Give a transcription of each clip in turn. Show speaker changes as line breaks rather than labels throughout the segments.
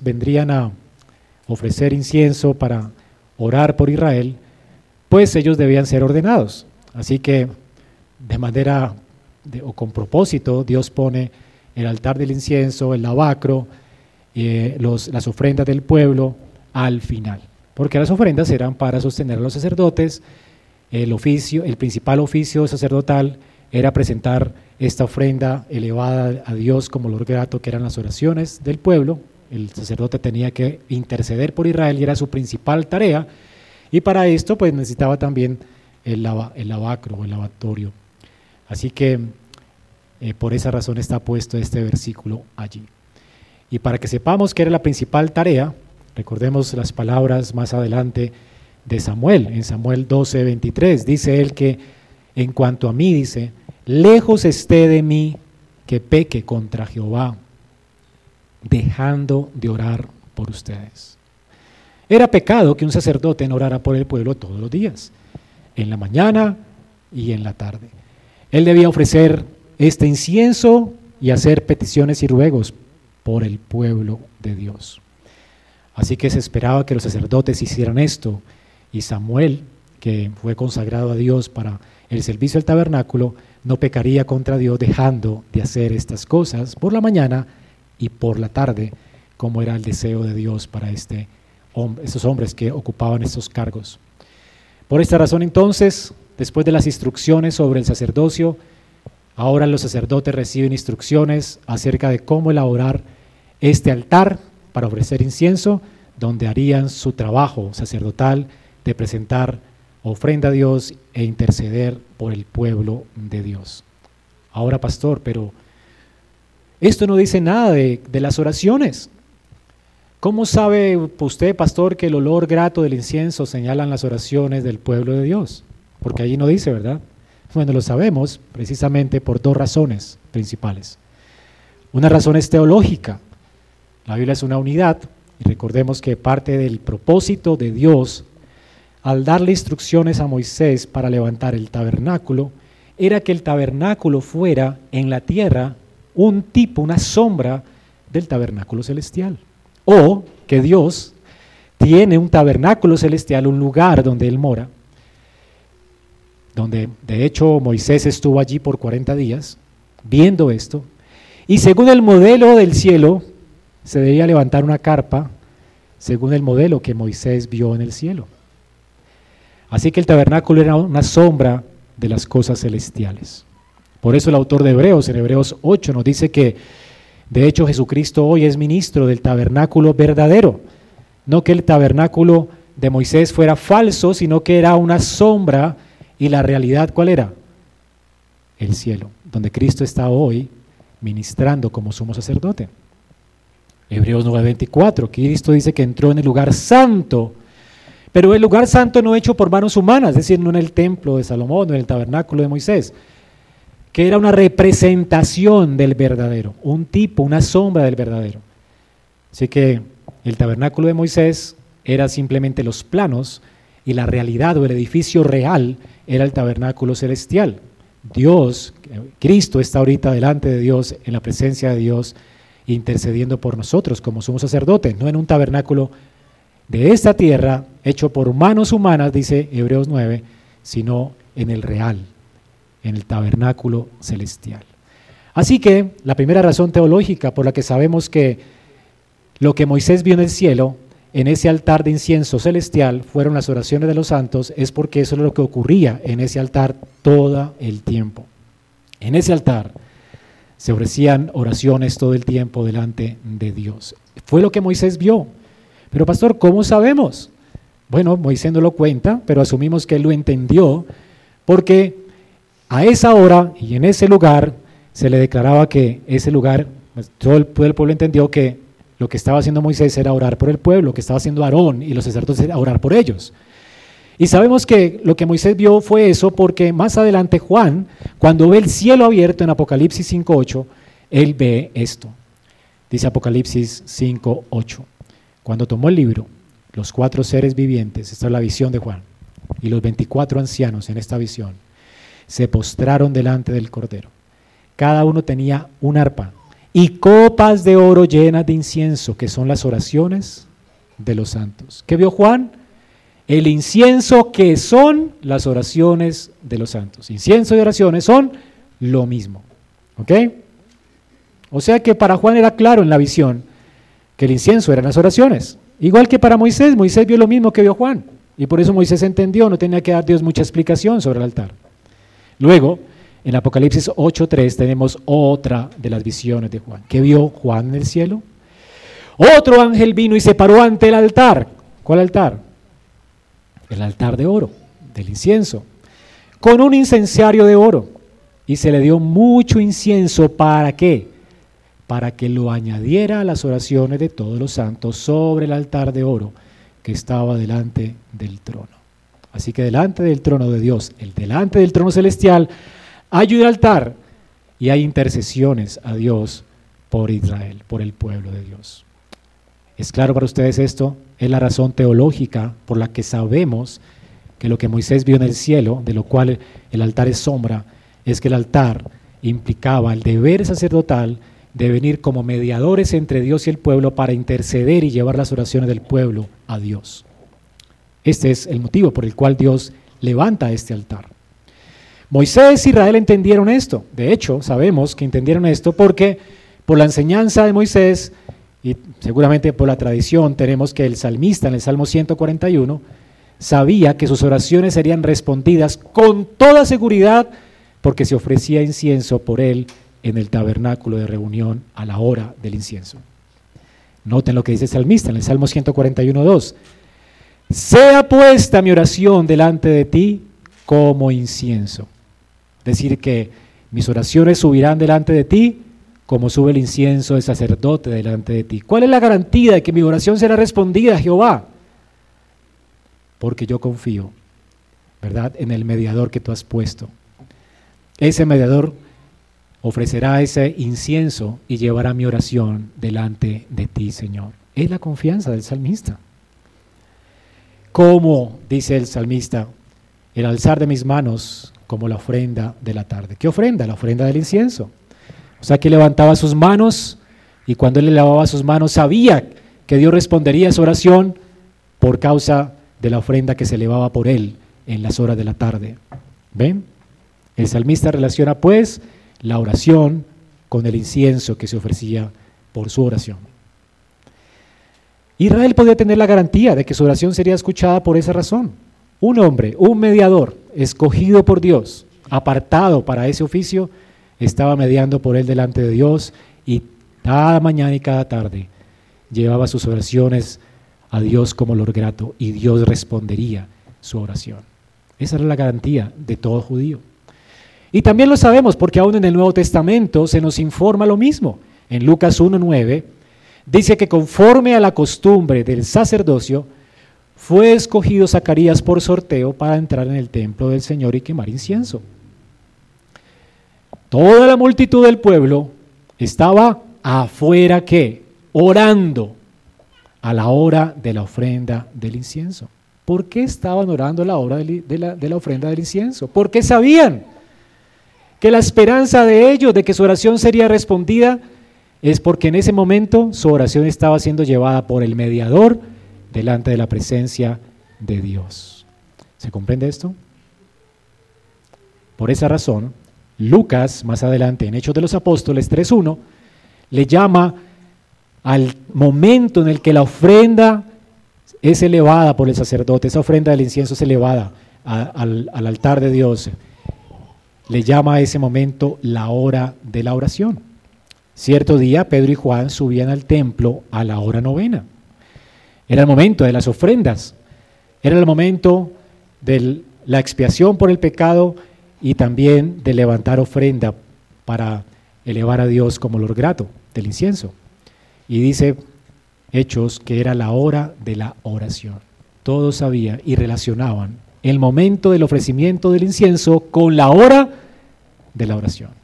vendrían a ofrecer incienso para orar por Israel, pues ellos debían ser ordenados. Así que de manera o con propósito, Dios pone el altar del incienso, el lavacro, eh, las ofrendas del pueblo al final. Porque las ofrendas eran para sostener a los sacerdotes, el oficio, el principal oficio sacerdotal era presentar esta ofrenda elevada a Dios como olor grato, que eran las oraciones del pueblo. El sacerdote tenía que interceder por Israel y era su principal tarea. Y para esto, pues necesitaba también el, lavacro o el lavatorio. Así que eh, por esa razón está puesto este versículo allí. Y para que sepamos que era la principal tarea, recordemos las palabras más adelante de Samuel, en Samuel 12, 23, dice él que en cuanto a mí, dice, lejos esté de mí que peque contra Jehová, dejando de orar por ustedes. Era pecado que un sacerdote no orara por el pueblo todos los días, en la mañana y en la tarde. Él debía ofrecer este incienso y hacer peticiones y ruegos por el pueblo de Dios. Así que se esperaba que los sacerdotes hicieran esto y Samuel, que fue consagrado a Dios para el servicio del tabernáculo, no pecaría contra Dios dejando de hacer estas cosas por la mañana y por la tarde, como era el deseo de Dios para este, estos hombres que ocupaban estos cargos. Por esta razón entonces, después de las instrucciones sobre el sacerdocio, Ahora los sacerdotes reciben instrucciones acerca de cómo elaborar este altar para ofrecer incienso, donde harían su trabajo sacerdotal de presentar ofrenda a Dios e interceder por el pueblo de Dios. Ahora, pastor, pero esto no dice nada de, las oraciones. ¿Cómo sabe usted, pastor, que el olor grato del incienso señalan las oraciones del pueblo de Dios? Porque allí no dice, ¿verdad? Bueno, lo sabemos precisamente por dos razones principales. Una razón es teológica. La Biblia es una unidad y recordemos que parte del propósito de Dios al darle instrucciones a Moisés para levantar el tabernáculo era que el tabernáculo fuera en la tierra un tipo, una sombra del tabernáculo celestial. O que Dios tiene un tabernáculo celestial, un lugar donde Él mora, donde de hecho Moisés estuvo allí por 40 días viendo esto, y según el modelo del cielo, se debía levantar una carpa según el modelo que Moisés vio en el cielo. Así que el tabernáculo era una sombra de las cosas celestiales. Por eso el autor de Hebreos, en Hebreos 8, nos dice que de hecho Jesucristo hoy es ministro del tabernáculo verdadero. No que el tabernáculo de Moisés fuera falso, sino que era una sombra ¿Y la realidad cuál era? El cielo, donde Cristo está hoy ministrando como sumo sacerdote. Hebreos 9:24, Cristo dice que entró en el lugar santo, pero el lugar santo no hecho por manos humanas, es decir, no en el templo de Salomón, no en el tabernáculo de Moisés, que era una representación del verdadero, un tipo, una sombra del verdadero. Así que el tabernáculo de Moisés era simplemente los planos y la realidad o el edificio real era el tabernáculo celestial. Dios, Cristo está ahorita delante de Dios, en la presencia de Dios, intercediendo por nosotros como somos sacerdotes, no en un tabernáculo de esta tierra, hecho por manos humanas, dice Hebreos 9, sino en el real, en el tabernáculo celestial. Así que la primera razón teológica por la que sabemos que lo que Moisés vio en el cielo en ese altar de incienso celestial fueron las oraciones de los santos, es porque eso es lo que ocurría en ese altar todo el tiempo. En ese altar se ofrecían oraciones todo el tiempo delante de Dios. Fue lo que Moisés vio. Pero pastor, ¿cómo sabemos? Bueno, Moisés no lo cuenta, pero asumimos que él lo entendió, porque a esa hora y en ese lugar se le declaraba que ese lugar, pues, todo el pueblo entendió que lo que estaba haciendo Moisés era orar por el pueblo, lo que estaba haciendo Aarón y los sacerdotes era orar por ellos. Y sabemos que lo que Moisés vio fue eso porque más adelante Juan, cuando ve el cielo abierto en Apocalipsis 5.8, él ve esto. Dice Apocalipsis 5.8. Cuando tomó el libro, los cuatro seres vivientes, esta es la visión de Juan, y los 24 ancianos en esta visión, se postraron delante del Cordero. Cada uno tenía un arpa y copas de oro llenas de incienso, que son las oraciones de los santos. ¿Qué vio Juan? El incienso que son las oraciones de los santos. Incienso y oraciones son lo mismo. ¿Ok? O sea que para Juan era claro en la visión que el incienso eran las oraciones. Igual que para Moisés, Moisés vio lo mismo que vio Juan. Y por eso Moisés entendió, no tenía que dar Dios mucha explicación sobre el altar. Luego, en Apocalipsis 8.3 tenemos otra de las visiones de Juan. ¿Qué vio Juan en el cielo? Otro ángel vino y se paró ante el altar. ¿Cuál altar? El altar de oro, del incienso, con un incenciario de oro. Y se le dio mucho incienso. ¿Para qué? Para que lo añadiera a las oraciones de todos los santos sobre el altar de oro que estaba delante del trono. Así que delante del trono de Dios, el delante del trono celestial, hay un altar y hay intercesiones a Dios por Israel, por el pueblo de Dios. ¿Es claro para ustedes esto? Es la razón teológica por la que sabemos que lo que Moisés vio en el cielo, de lo cual el altar es sombra, es que el altar implicaba el deber sacerdotal de venir como mediadores entre Dios y el pueblo para interceder y llevar las oraciones del pueblo a Dios. Este es el motivo por el cual Dios levanta este altar. Moisés y Israel entendieron esto. De hecho, sabemos que entendieron esto porque por la enseñanza de Moisés y seguramente por la tradición tenemos que el salmista en el Salmo 141 sabía que sus oraciones serían respondidas con toda seguridad porque se ofrecía incienso por él en el tabernáculo de reunión a la hora del incienso. Noten lo que dice el salmista en el Salmo 141.2. Sea puesta mi oración delante de ti como incienso. Es decir, que mis oraciones subirán delante de ti como sube el incienso del sacerdote delante de ti. ¿Cuál es la garantía de que mi oración será respondida, Jehová? Porque yo confío, ¿verdad?, en el mediador que tú has puesto. Ese mediador ofrecerá ese incienso y llevará mi oración delante de ti, Señor. Es la confianza del salmista. Como dice el salmista, el alzar de mis manos como la ofrenda de la tarde. ¿Qué ofrenda? La ofrenda del incienso. O sea que levantaba sus manos y cuando él le lavaba sus manos sabía que Dios respondería a su oración por causa de la ofrenda que se elevaba por él en las horas de la tarde. ¿Ven? El salmista relaciona pues la oración con el incienso que se ofrecía por su oración. Israel podía tener la garantía de que su oración sería escuchada por esa razón. Un hombre, un mediador, escogido por Dios, apartado para ese oficio, estaba mediando por él delante de Dios y cada mañana y cada tarde llevaba sus oraciones a Dios como olor grato y Dios respondería su oración. Esa era la garantía de todo judío. Y también lo sabemos porque aún en el Nuevo Testamento se nos informa lo mismo. En Lucas 1.9 dice que conforme a la costumbre del sacerdocio, fue escogido Zacarías por sorteo para entrar en el templo del Señor y quemar incienso. Toda la multitud del pueblo estaba afuera que orando a la hora de la ofrenda del incienso. ¿Por qué estaban orando a la hora de la, de la ofrenda del incienso? Porque sabían que la esperanza de ellos de que su oración sería respondida es porque en ese momento su oración estaba siendo llevada por el mediador delante de la presencia de Dios. ¿Se comprende esto? Por esa razón, Lucas, más adelante en Hechos de los Apóstoles 3.1, le llama al momento en el que la ofrenda es elevada por el sacerdote, esa ofrenda del incienso es elevada al, al altar de Dios, le llama a ese momento la hora de la oración. Cierto día Pedro y Juan subían al templo a la hora novena. Era el momento de las ofrendas, era el momento de la expiación por el pecado y también de levantar ofrenda para elevar a Dios como olor grato del incienso. Y dice Hechos que era la hora de la oración. Todos sabían y relacionaban el momento del ofrecimiento del incienso con la hora de la oración.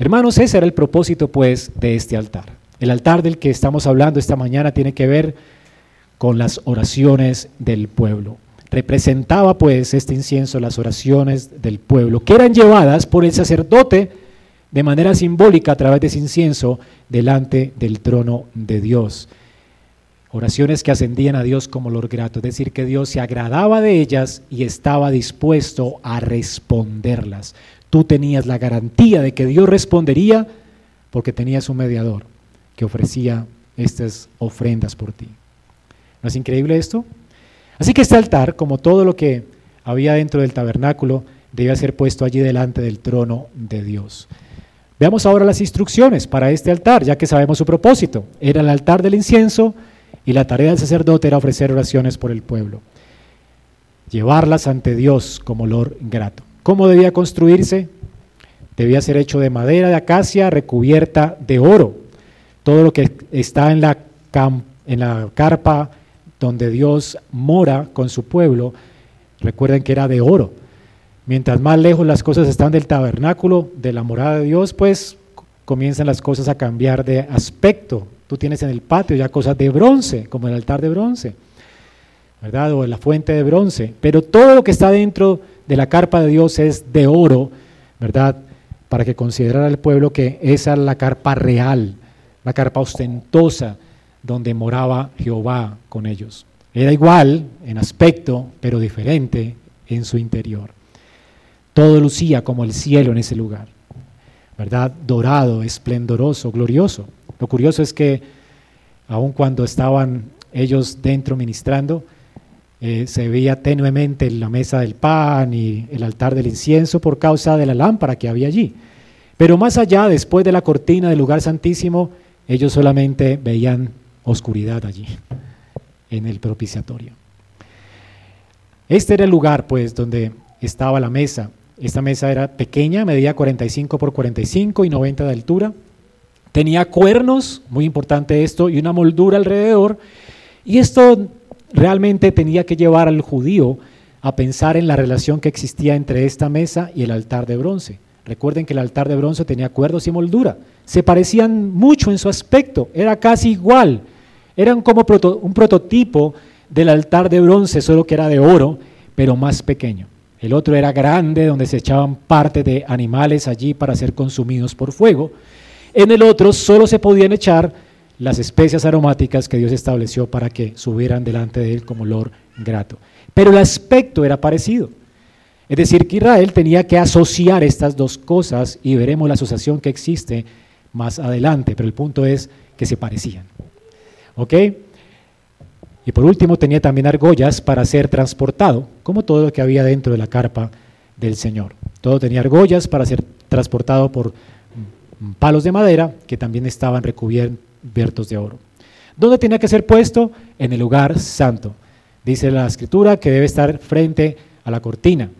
Hermanos, ese era el propósito pues de este altar. El altar del que estamos hablando esta mañana tiene que ver con las oraciones del pueblo. Representaba pues este incienso las oraciones del pueblo, que eran llevadas por el sacerdote de manera simbólica a través de ese incienso delante del trono de Dios. Oraciones que ascendían a Dios como olor grato, es decir, que Dios se agradaba de ellas y estaba dispuesto a responderlas. Tú tenías la garantía de que Dios respondería porque tenías un mediador que ofrecía estas ofrendas por ti. ¿No es increíble esto? Así que este altar, como todo lo que había dentro del tabernáculo, debía ser puesto allí delante del trono de Dios. Veamos ahora las instrucciones para este altar, ya que sabemos su propósito. Era el altar del incienso y la tarea del sacerdote era ofrecer oraciones por el pueblo. Llevarlas ante Dios como olor grato. ¿Cómo debía construirse? Debía ser hecho de madera de acacia recubierta de oro. Todo lo que está en la, en la carpa donde Dios mora con su pueblo, recuerden que era de oro. Mientras más lejos las cosas están del tabernáculo, de la morada de Dios, pues comienzan las cosas a cambiar de aspecto. Tú tienes en el patio ya cosas de bronce, como el altar de bronce, ¿verdad? O la fuente de bronce. Pero todo lo que está dentro de la carpa de Dios es de oro, ¿verdad? Para que considerara el pueblo que esa es la carpa real, la carpa ostentosa donde moraba Jehová con ellos. Era igual en aspecto, pero diferente en su interior. Todo lucía como el cielo en ese lugar, ¿verdad? Dorado, esplendoroso, glorioso. Lo curioso es que aun cuando estaban ellos dentro ministrando, eh, se veía tenuemente la mesa del pan y el altar del incienso por causa de la lámpara que había allí. Pero más allá, después de la cortina del lugar santísimo, ellos solamente veían oscuridad allí, en el propiciatorio. Este era el lugar, pues, donde estaba la mesa esta mesa era pequeña, medía 45 por 45 y 90 de altura. Tenía cuernos, muy importante esto, y una moldura alrededor. Y esto realmente tenía que llevar al judío a pensar en la relación que existía entre esta mesa y el altar de bronce. Recuerden que el altar de bronce tenía cuernos y moldura. Se parecían mucho en su aspecto, era casi igual. Eran como un prototipo del altar de bronce, solo que era de oro, pero más pequeño. El otro era grande, donde se echaban parte de animales allí para ser consumidos por fuego. En el otro solo se podían echar las especias aromáticas que Dios estableció para que subieran delante de él como olor grato. Pero el aspecto era parecido. Es decir, que Israel tenía que asociar estas dos cosas y veremos la asociación que existe más adelante, pero el punto es que se parecían. ¿Ok? Y por último tenía también argollas para ser transportado, como todo lo que había dentro de la carpa del Señor. Todo tenía argollas para ser transportado por palos de madera que también estaban recubiertos de oro. ¿Dónde tenía que ser puesto? En el lugar santo. Dice la escritura que debe estar frente a la cortina,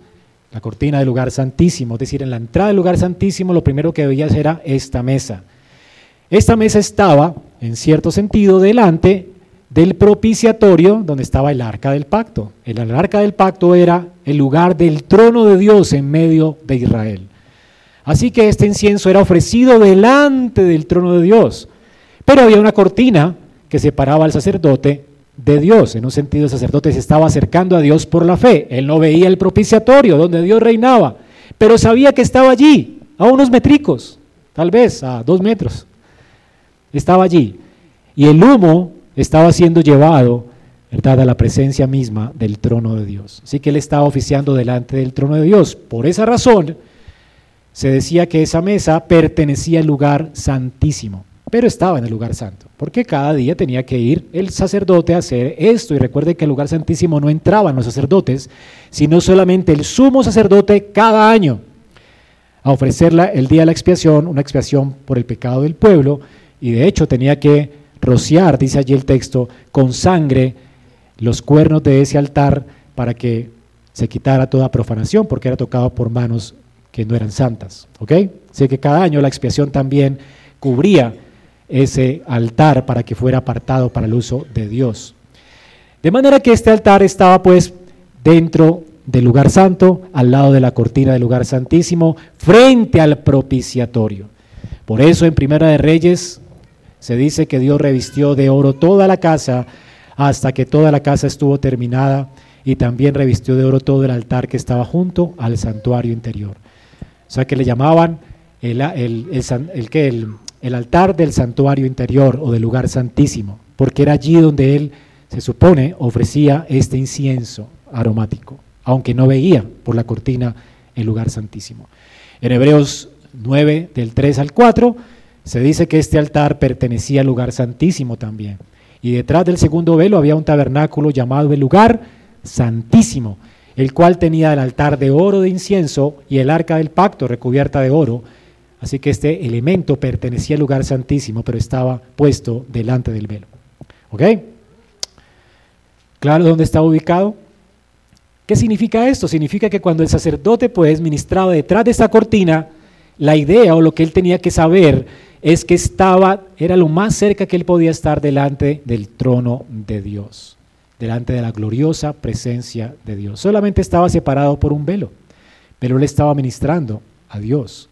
la cortina del lugar santísimo. Es decir, en la entrada del lugar santísimo lo primero que debía hacer era esta mesa. Esta mesa estaba, en cierto sentido, delante del propiciatorio donde estaba el arca del pacto. El arca del pacto era el lugar del trono de Dios en medio de Israel. Así que este incienso era ofrecido delante del trono de Dios. Pero había una cortina que separaba al sacerdote de Dios. En un sentido, el sacerdote se estaba acercando a Dios por la fe. Él no veía el propiciatorio donde Dios reinaba, pero sabía que estaba allí, a unos metricos, tal vez a dos metros. Estaba allí. Y el humo estaba siendo llevado ¿verdad? a la presencia misma del trono de Dios. Así que él estaba oficiando delante del trono de Dios. Por esa razón se decía que esa mesa pertenecía al lugar santísimo, pero estaba en el lugar santo, porque cada día tenía que ir el sacerdote a hacer esto. Y recuerde que el lugar santísimo no entraban los sacerdotes, sino solamente el sumo sacerdote cada año a ofrecerla el día de la expiación, una expiación por el pecado del pueblo, y de hecho tenía que rociar, dice allí el texto, con sangre los cuernos de ese altar para que se quitara toda profanación, porque era tocado por manos que no eran santas. ¿Ok? Así que cada año la expiación también cubría ese altar para que fuera apartado para el uso de Dios. De manera que este altar estaba pues dentro del lugar santo, al lado de la cortina del lugar santísimo, frente al propiciatorio. Por eso en Primera de Reyes se dice que Dios revistió de oro toda la casa hasta que toda la casa estuvo terminada y también revistió de oro todo el altar que estaba junto al santuario interior. O sea que le llamaban el, el altar del santuario interior o del lugar santísimo, porque era allí donde él, se supone, ofrecía este incienso aromático, aunque no veía por la cortina el lugar santísimo. En Hebreos 9, del 3 al 4, se dice que este altar pertenecía al lugar santísimo también. Y detrás del segundo velo había un tabernáculo llamado el lugar santísimo, el cual tenía el altar de oro de incienso y el arca del pacto recubierta de oro. Así que este elemento pertenecía al lugar santísimo, pero estaba puesto delante del velo. ¿Ok? ¿Claro dónde estaba ubicado? ¿Qué significa esto? Significa que cuando el sacerdote pues ministraba detrás de esta cortina, la idea o lo que él tenía que saber es que estaba, era lo más cerca que él podía estar delante del trono de Dios, delante de la gloriosa presencia de Dios. Solamente estaba separado por un velo, pero él estaba ministrando a Dios.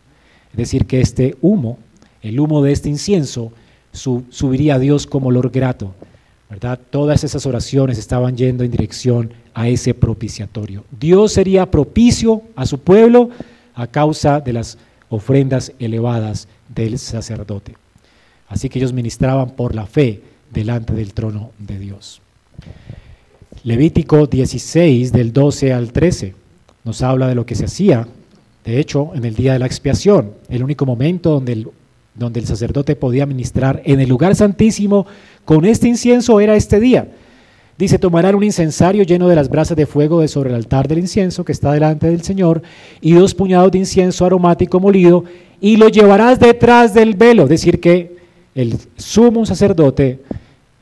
Decir, que este humo, el humo de este incienso, subiría a Dios como olor grato. ¿verdad? Todas esas oraciones estaban yendo en dirección a ese propiciatorio. Dios sería propicio a su pueblo a causa de las ofrendas elevadas del sacerdote. Así que ellos ministraban por la fe delante del trono de Dios. Levítico 16 del 12 al 13 nos habla de lo que se hacía, de hecho, en el día de la expiación, el único momento donde el, sacerdote podía ministrar en el lugar santísimo con este incienso era este día. Dice, tomarán un incensario lleno de las brasas de fuego de sobre el altar del incienso que está delante del Señor y dos puñados de incienso aromático molido y lo llevarás detrás del velo. Es decir, que el sumo sacerdote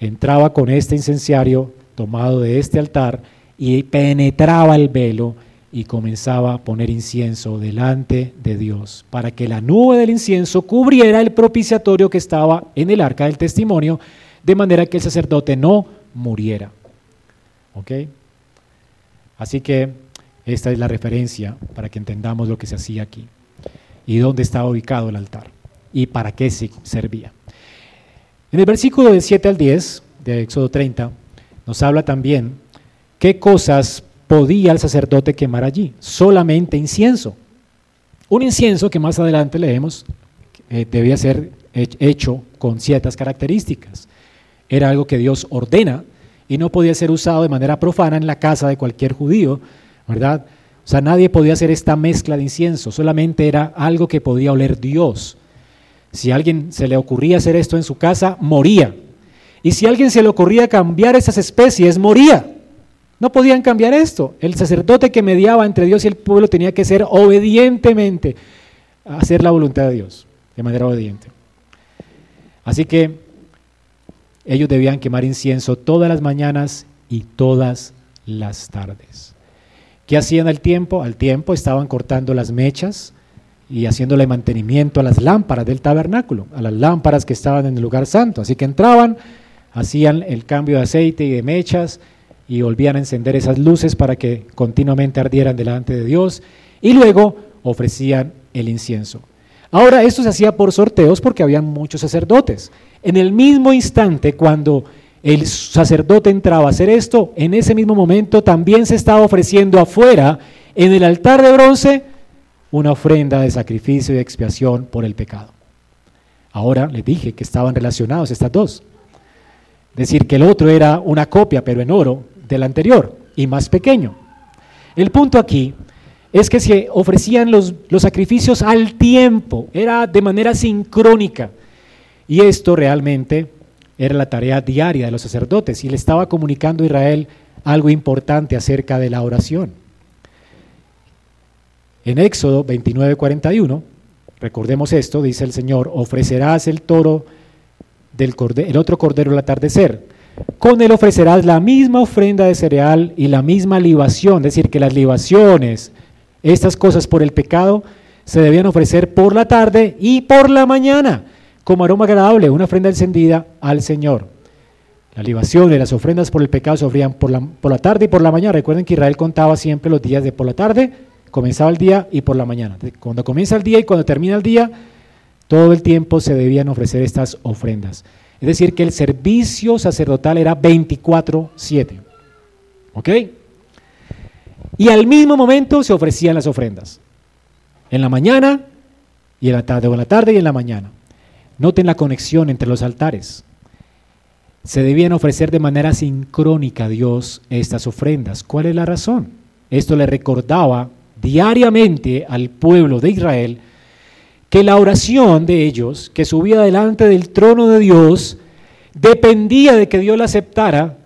entraba con este incenciario tomado de este altar y penetraba el velo y comenzaba a poner incienso delante de Dios para que la nube del incienso cubriera el propiciatorio que estaba en el arca del testimonio, de manera que el sacerdote no muriera. ¿Ok? Así que esta es la referencia para que entendamos lo que se hacía aquí y dónde estaba ubicado el altar y para qué se servía. En el versículo del 7 al 10 de Éxodo 30 nos habla también qué cosas podía el sacerdote quemar allí. Solamente incienso. Un incienso que más adelante leemos eh, debía ser hecho con ciertas características. Era algo que Dios ordena y no podía ser usado de manera profana en la casa de cualquier judío, ¿verdad? O sea, nadie podía hacer esta mezcla de incienso, solamente era algo que podía oler Dios. Si a alguien se le ocurría hacer esto en su casa, moría. Y si a alguien se le ocurría cambiar esas especies, moría. No podían cambiar esto. El sacerdote que mediaba entre Dios y el pueblo tenía que ser obedientemente, hacer la voluntad de Dios, de manera obediente. Así que ellos debían quemar incienso todas las mañanas y todas las tardes. ¿Qué hacían al tiempo? Al tiempo estaban cortando las mechas y haciéndole mantenimiento a las lámparas del tabernáculo, a las lámparas que estaban en el lugar santo. Así que entraban, hacían el cambio de aceite y de mechas y volvían a encender esas luces para que continuamente ardieran delante de Dios y luego ofrecían el incienso. Ahora esto se hacía por sorteos porque había muchos sacerdotes. En el mismo instante cuando el sacerdote entraba a hacer esto, en ese mismo momento también se estaba ofreciendo afuera, en el altar de bronce, una ofrenda de sacrificio y expiación por el pecado. Ahora les dije que estaban relacionados estas dos. Decir, que el otro era una copia, pero en oro, del anterior y más pequeño. El punto aquí es que se ofrecían los, los sacrificios al tiempo, era de manera sincrónica. Y esto realmente era la tarea diaria de los sacerdotes y le estaba comunicando a Israel algo importante acerca de la oración. En Éxodo 29, 41, recordemos esto, dice el Señor, ofrecerás el toro del el otro cordero al atardecer. Con él ofrecerás la misma ofrenda de cereal y la misma libación, es decir, que las libaciones, estas cosas por el pecado se debían ofrecer por la tarde y por la mañana, como aroma agradable, una ofrenda encendida al Señor. La libación y las ofrendas por el pecado se ofrecían por la, por la tarde y por la mañana. Recuerden que Israel contaba siempre los días de por la tarde, comenzaba el día y por la mañana. Cuando comienza el día y cuando termina el día, todo el tiempo se debían ofrecer estas ofrendas. Es decir, que el servicio sacerdotal era 24/7. ¿Ok? Y al mismo momento se ofrecían las ofrendas. En la mañana y en la tarde, o en la tarde y en la mañana. Noten la conexión entre los altares. Se debían ofrecer de manera sincrónica a Dios estas ofrendas. ¿Cuál es la razón? Esto le recordaba diariamente al pueblo de Israel que la oración de ellos, que subía delante del trono de Dios, dependía de que Dios la aceptara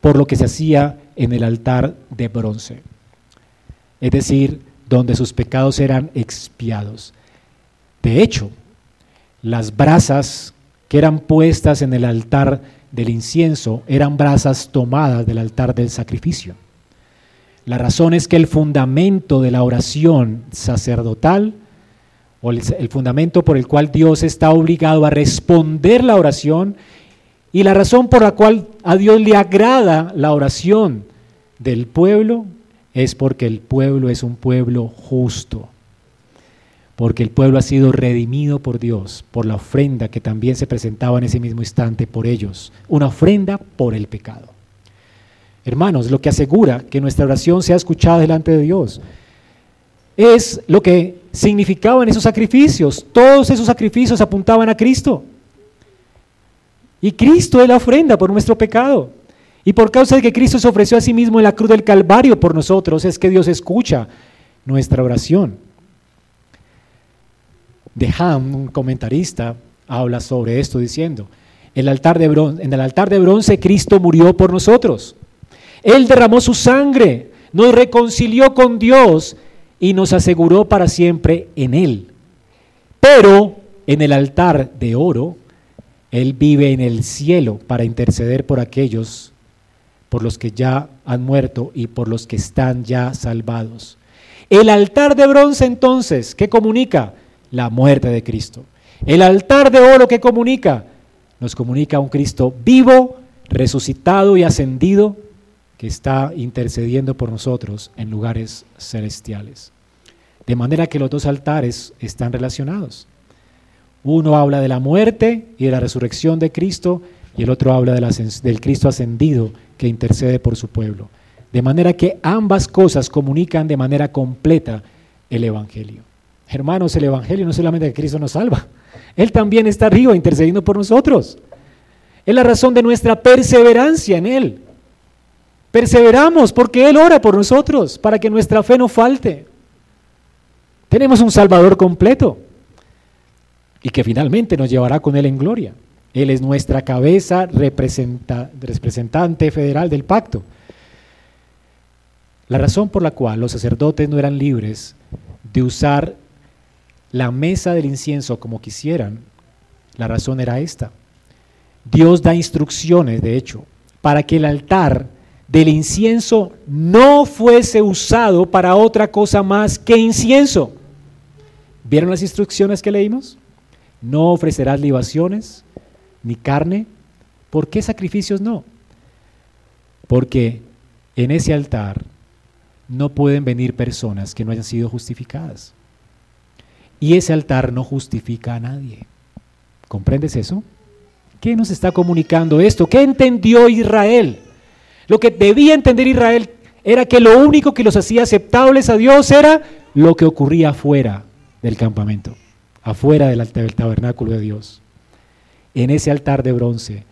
por lo que se hacía en el altar de bronce. Es decir, donde sus pecados eran expiados. De hecho, las brasas que eran puestas en el altar del incienso eran brasas tomadas del altar del sacrificio. La razón es que el fundamento de la oración sacerdotal, o el, fundamento por el cual Dios está obligado a responder la oración, y la razón por la cual a Dios le agrada la oración del pueblo, es porque el pueblo es un pueblo justo porque el pueblo ha sido redimido por Dios, por la ofrenda que también se presentaba en ese mismo instante por ellos, una ofrenda por el pecado. Hermanos, lo que asegura que nuestra oración sea escuchada delante de Dios es lo que significaban esos sacrificios. Todos esos sacrificios apuntaban a Cristo. Y Cristo es la ofrenda por nuestro pecado. Y por causa de que Cristo se ofreció a sí mismo en la cruz del Calvario por nosotros, es que Dios escucha nuestra oración de Ham, un comentarista, habla sobre esto diciendo, en el altar de bronce Cristo murió por nosotros. Él derramó su sangre, nos reconcilió con Dios y nos aseguró para siempre en Él. Pero en el altar de oro, Él vive en el cielo para interceder por aquellos, por los que ya han muerto y por los que están ya salvados. El altar de bronce entonces, ¿qué comunica? la muerte de Cristo. El altar de oro que comunica, nos comunica a un Cristo vivo, resucitado y ascendido, que está intercediendo por nosotros en lugares celestiales. De manera que los dos altares están relacionados. Uno habla de la muerte y de la resurrección de Cristo y el otro habla del Cristo ascendido que intercede por su pueblo. De manera que ambas cosas comunican de manera completa el Evangelio. Hermanos, el Evangelio no solamente que Cristo nos salva, Él también está arriba intercediendo por nosotros. Es la razón de nuestra perseverancia en Él. Perseveramos porque Él ora por nosotros, para que nuestra fe no falte. Tenemos un Salvador completo y que finalmente nos llevará con Él en gloria. Él es nuestra cabeza representante federal del pacto. La razón por la cual los sacerdotes no eran libres de usar la mesa del incienso como quisieran, la razón era esta. Dios da instrucciones, de hecho, para que el altar del incienso no fuese usado para otra cosa más que incienso. ¿Vieron las instrucciones que leímos? No ofrecerás libaciones ni carne. ¿Por qué sacrificios no? Porque en ese altar no pueden venir personas que no hayan sido justificadas. Y ese altar no justifica a nadie. ¿Comprendes eso? ¿Qué nos está comunicando esto? ¿Qué entendió Israel? Lo que debía entender Israel era que lo único que los hacía aceptables a Dios era lo que ocurría afuera del campamento, afuera del, del tabernáculo de Dios. En ese altar de bronce,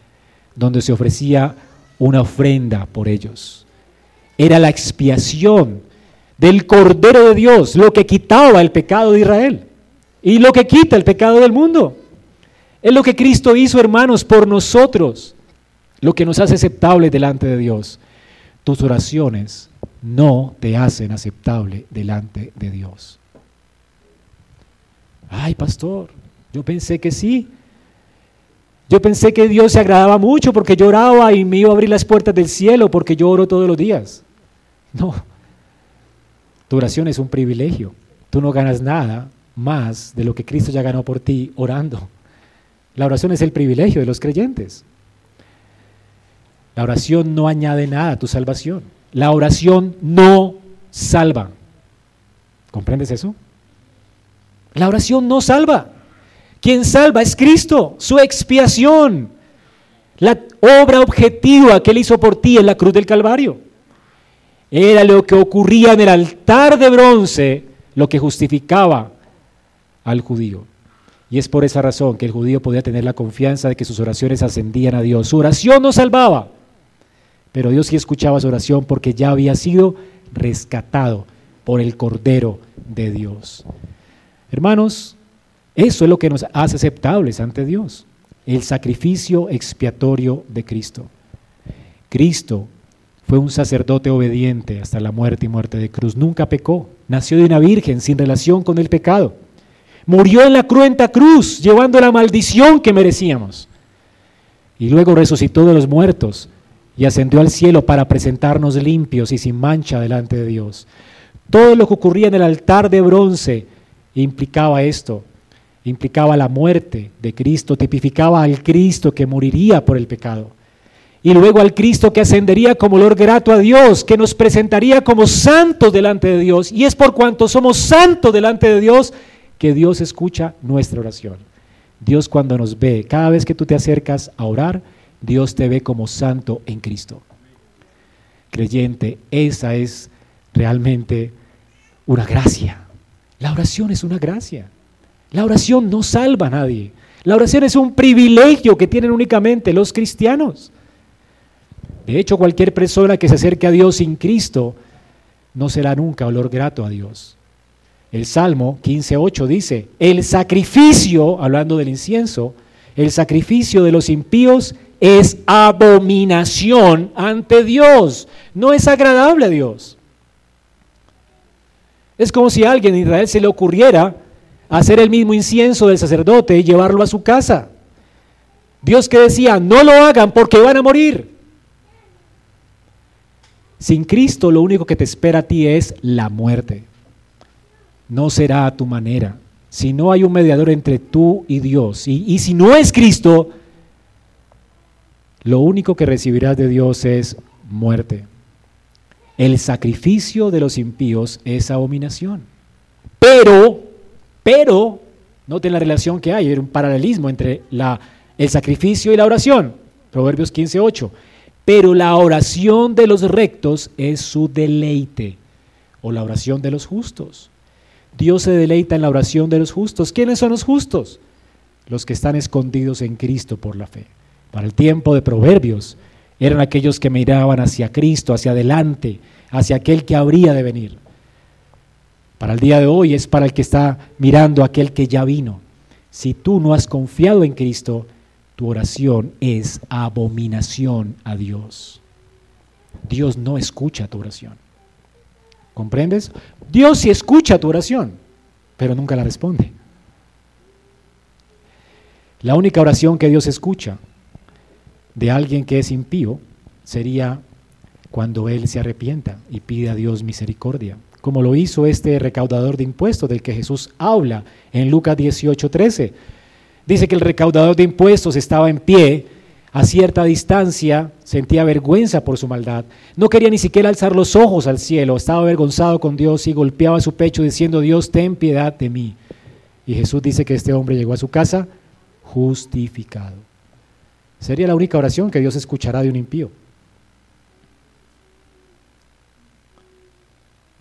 donde se ofrecía una ofrenda por ellos. Era la expiación del Cordero de Dios, lo que quitaba el pecado de Israel y lo que quita el pecado del mundo. Es lo que Cristo hizo, hermanos, por nosotros, lo que nos hace aceptable delante de Dios. Tus oraciones no te hacen aceptable delante de Dios. Ay, pastor, yo pensé que sí. Yo pensé que Dios se agradaba mucho porque lloraba y me iba a abrir las puertas del cielo porque yo oro todos los días. No, tu oración es un privilegio. Tú no ganas nada más de lo que Cristo ya ganó por ti orando. La oración es el privilegio de los creyentes. La oración no añade nada a tu salvación. La oración no salva. ¿Comprendes eso? La oración no salva. Quien salva es Cristo, su expiación, la obra objetiva que Él hizo por ti en la cruz del Calvario. Era lo que ocurría en el altar de bronce, lo que justificaba al judío. Y es por esa razón que el judío podía tener la confianza de que sus oraciones ascendían a Dios. Su oración no salvaba, pero Dios sí escuchaba su oración porque ya había sido rescatado por el Cordero de Dios. Hermanos, eso es lo que nos hace aceptables ante Dios, el sacrificio expiatorio de Cristo. Cristo fue un sacerdote obediente hasta la muerte y muerte de cruz. Nunca pecó. Nació de una virgen sin relación con el pecado. Murió en la cruenta cruz, llevando la maldición que merecíamos. Y luego resucitó de los muertos y ascendió al cielo para presentarnos limpios y sin mancha delante de Dios. Todo lo que ocurría en el altar de bronce implicaba esto, implicaba la muerte de Cristo, tipificaba al Cristo que moriría por el pecado y luego al Cristo que ascendería como olor grato a Dios, que nos presentaría como santos delante de Dios. Y es por cuanto somos santos delante de Dios que Dios escucha nuestra oración. Dios cuando nos ve, cada vez que tú te acercas a orar, Dios te ve como santo en Cristo. Creyente, esa es realmente una gracia. La oración es una gracia. La oración no salva a nadie. La oración es un privilegio que tienen únicamente los cristianos. De hecho, cualquier persona que se acerque a Dios sin Cristo no será nunca olor grato a Dios. El Salmo 15.8 dice, el sacrificio, hablando del incienso, el sacrificio de los impíos es abominación ante Dios, no es agradable a Dios. Es como si a alguien en Israel se le ocurriera hacer el mismo incienso del sacerdote y llevarlo a su casa. Dios que decía, no lo hagan porque van a morir. Sin Cristo lo único que te espera a ti es la muerte. No será a tu manera. Si no hay un mediador entre tú y Dios, y, y si no es Cristo, lo único que recibirás de Dios es muerte. El sacrificio de los impíos es abominación. Pero, pero, noten la relación que hay, hay un paralelismo entre la, el sacrificio y la oración. Proverbios 15.8 pero la oración de los rectos es su deleite, o la oración de los justos. Dios se deleita en la oración de los justos. ¿Quiénes son los justos? Los que están escondidos en Cristo por la fe. Para el tiempo de Proverbios eran aquellos que miraban hacia Cristo, hacia adelante, hacia aquel que habría de venir. Para el día de hoy es para el que está mirando aquel que ya vino. Si tú no has confiado en Cristo, tu oración es abominación a Dios. Dios no escucha tu oración. ¿Comprendes? Dios sí escucha tu oración, pero nunca la responde. La única oración que Dios escucha de alguien que es impío sería cuando él se arrepienta y pide a Dios misericordia, como lo hizo este recaudador de impuestos del que Jesús habla en Lucas 18:13. Dice que el recaudador de impuestos estaba en pie a cierta distancia, sentía vergüenza por su maldad. No quería ni siquiera alzar los ojos al cielo, estaba avergonzado con Dios y golpeaba su pecho diciendo, Dios, ten piedad de mí. Y Jesús dice que este hombre llegó a su casa justificado. Sería la única oración que Dios escuchará de un impío.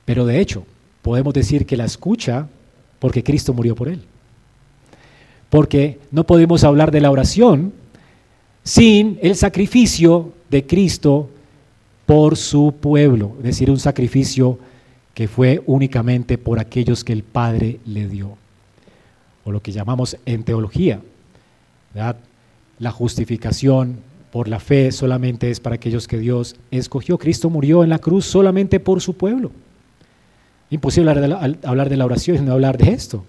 Pero de hecho, podemos decir que la escucha porque Cristo murió por él. Porque no podemos hablar de la oración sin el sacrificio de Cristo por su pueblo, es decir, un sacrificio que fue únicamente por aquellos que el Padre le dio, o lo que llamamos en teología, la justificación por la fe solamente es para aquellos que Dios escogió. Cristo murió en la cruz solamente por su pueblo. Imposible hablar de la oración y no hablar de esto.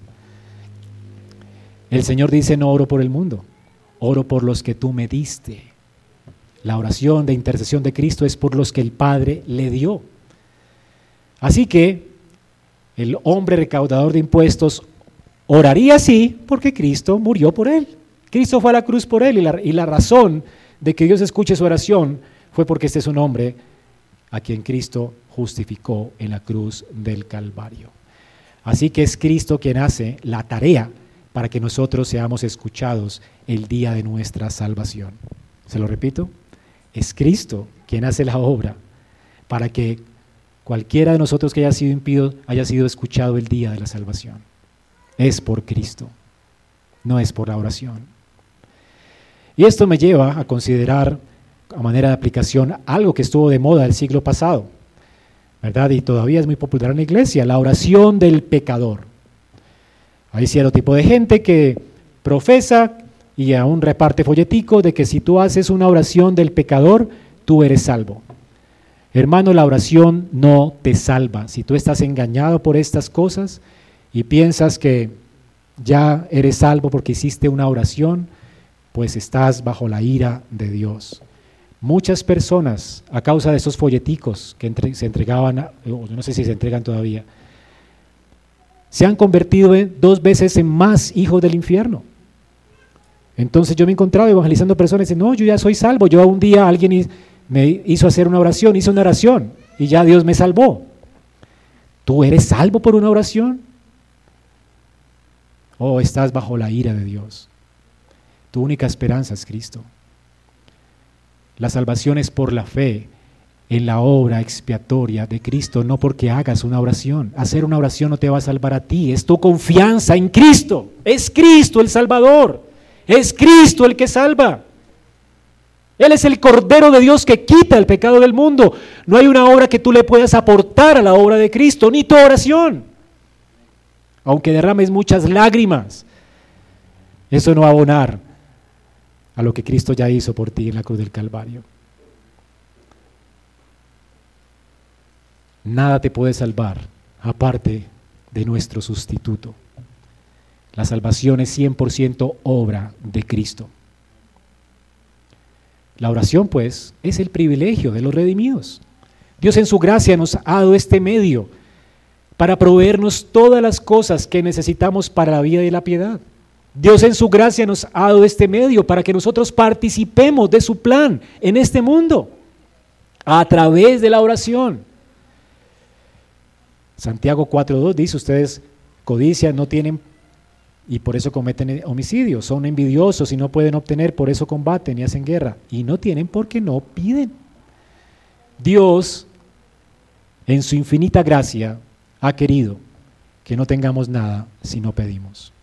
El Señor dice, no oro por el mundo, oro por los que tú me diste. La oración de intercesión de Cristo es por los que el Padre le dio. Así que el hombre recaudador de impuestos oraría así porque Cristo murió por él. Cristo fue a la cruz por él y la, y la razón de que Dios escuche su oración fue porque este es un hombre a quien Cristo justificó en la cruz del Calvario. Así que es Cristo quien hace la tarea para que nosotros seamos escuchados el día de nuestra salvación. Se lo repito, es Cristo quien hace la obra para que cualquiera de nosotros que haya sido impío haya sido escuchado el día de la salvación. es por Cristo, no es por la oración. Y esto me lleva a considerar a manera de aplicación algo que estuvo de moda el siglo pasado, ¿verdad? Y todavía es muy popular en la iglesia, la oración del pecador. Hay cierto tipo de gente que profesa y aún reparte folletico de que si tú haces una oración del pecador, tú eres salvo. Hermano, la oración no te salva. Si tú estás engañado por estas cosas y piensas que ya eres salvo porque hiciste una oración, pues estás bajo la ira de Dios. Muchas personas, a causa de esos folleticos que se entregaban, no sé si se entregan todavía, se han convertido dos veces en más hijos del infierno. Entonces yo me encontraba evangelizando personas y dicen, no, yo ya soy salvo. Yo un día alguien me hizo hacer una oración, hizo una oración y ya Dios me salvó. ¿Tú eres salvo por una oración? ¿O estás bajo la ira de Dios? Tu única esperanza es Cristo. La salvación es por la fe en la obra expiatoria de Cristo, no porque hagas una oración. Hacer una oración no te va a salvar a ti, es tu confianza en Cristo. Es Cristo el Salvador. Es Cristo el que salva. Él es el Cordero de Dios que quita el pecado del mundo. No hay una obra que tú le puedas aportar a la obra de Cristo, ni tu oración. Aunque derrames muchas lágrimas, eso no va a abonar a lo que Cristo ya hizo por ti en la cruz del Calvario. Nada te puede salvar aparte de nuestro sustituto. La salvación es 100% obra de Cristo. La oración, pues, es el privilegio de los redimidos. Dios en su gracia nos ha dado este medio para proveernos todas las cosas que necesitamos para la vida y la piedad. Dios en su gracia nos ha dado este medio para que nosotros participemos de su plan en este mundo a través de la oración. Santiago 4.2 dice, ustedes codician, no tienen y por eso cometen homicidio. Son envidiosos y no pueden obtener, por eso combaten y hacen guerra. Y no tienen porque no piden. Dios, en su infinita gracia, ha querido que no tengamos nada si no pedimos.